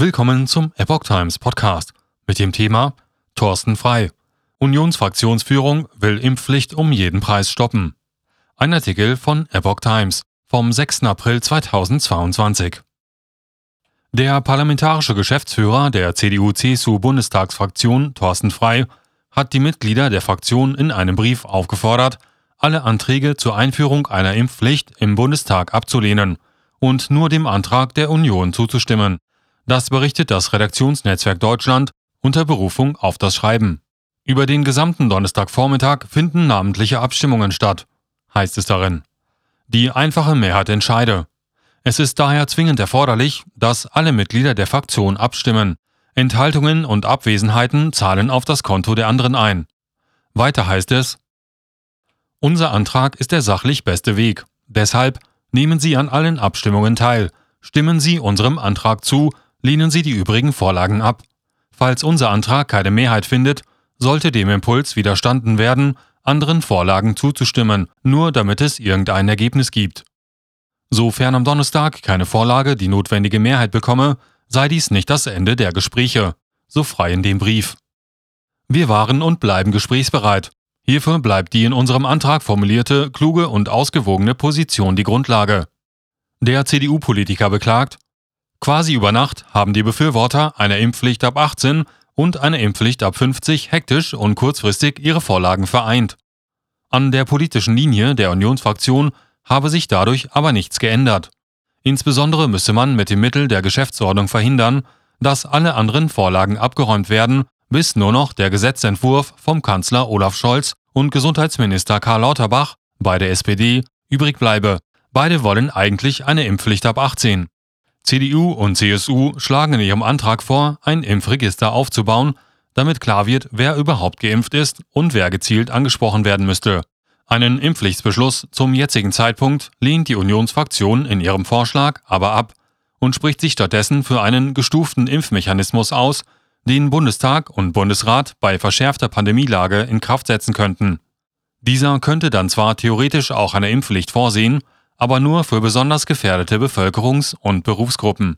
Willkommen zum Epoch Times Podcast mit dem Thema Thorsten Frei. Unionsfraktionsführung will Impfpflicht um jeden Preis stoppen. Ein Artikel von Epoch Times vom 6. April 2022. Der parlamentarische Geschäftsführer der CDU-CSU-Bundestagsfraktion, Thorsten Frei, hat die Mitglieder der Fraktion in einem Brief aufgefordert, alle Anträge zur Einführung einer Impfpflicht im Bundestag abzulehnen und nur dem Antrag der Union zuzustimmen. Das berichtet das Redaktionsnetzwerk Deutschland unter Berufung auf das Schreiben. Über den gesamten Donnerstagvormittag finden namentliche Abstimmungen statt, heißt es darin. Die einfache Mehrheit entscheide. Es ist daher zwingend erforderlich, dass alle Mitglieder der Fraktion abstimmen. Enthaltungen und Abwesenheiten zahlen auf das Konto der anderen ein. Weiter heißt es, unser Antrag ist der sachlich beste Weg. Deshalb nehmen Sie an allen Abstimmungen teil, stimmen Sie unserem Antrag zu lehnen Sie die übrigen Vorlagen ab. Falls unser Antrag keine Mehrheit findet, sollte dem Impuls widerstanden werden, anderen Vorlagen zuzustimmen, nur damit es irgendein Ergebnis gibt. Sofern am Donnerstag keine Vorlage die notwendige Mehrheit bekomme, sei dies nicht das Ende der Gespräche, so frei in dem Brief. Wir waren und bleiben gesprächsbereit. Hierfür bleibt die in unserem Antrag formulierte, kluge und ausgewogene Position die Grundlage. Der CDU-Politiker beklagt, Quasi über Nacht haben die Befürworter einer Impfpflicht ab 18 und einer Impfpflicht ab 50 hektisch und kurzfristig ihre Vorlagen vereint. An der politischen Linie der Unionsfraktion habe sich dadurch aber nichts geändert. Insbesondere müsse man mit dem Mittel der Geschäftsordnung verhindern, dass alle anderen Vorlagen abgeräumt werden, bis nur noch der Gesetzentwurf vom Kanzler Olaf Scholz und Gesundheitsminister Karl Lauterbach, beide SPD, übrig bleibe. Beide wollen eigentlich eine Impfpflicht ab 18. CDU und CSU schlagen in ihrem Antrag vor, ein Impfregister aufzubauen, damit klar wird, wer überhaupt geimpft ist und wer gezielt angesprochen werden müsste. Einen Impfpflichtsbeschluss zum jetzigen Zeitpunkt lehnt die Unionsfraktion in ihrem Vorschlag aber ab und spricht sich stattdessen für einen gestuften Impfmechanismus aus, den Bundestag und Bundesrat bei verschärfter Pandemielage in Kraft setzen könnten. Dieser könnte dann zwar theoretisch auch eine Impfpflicht vorsehen, aber nur für besonders gefährdete Bevölkerungs- und Berufsgruppen.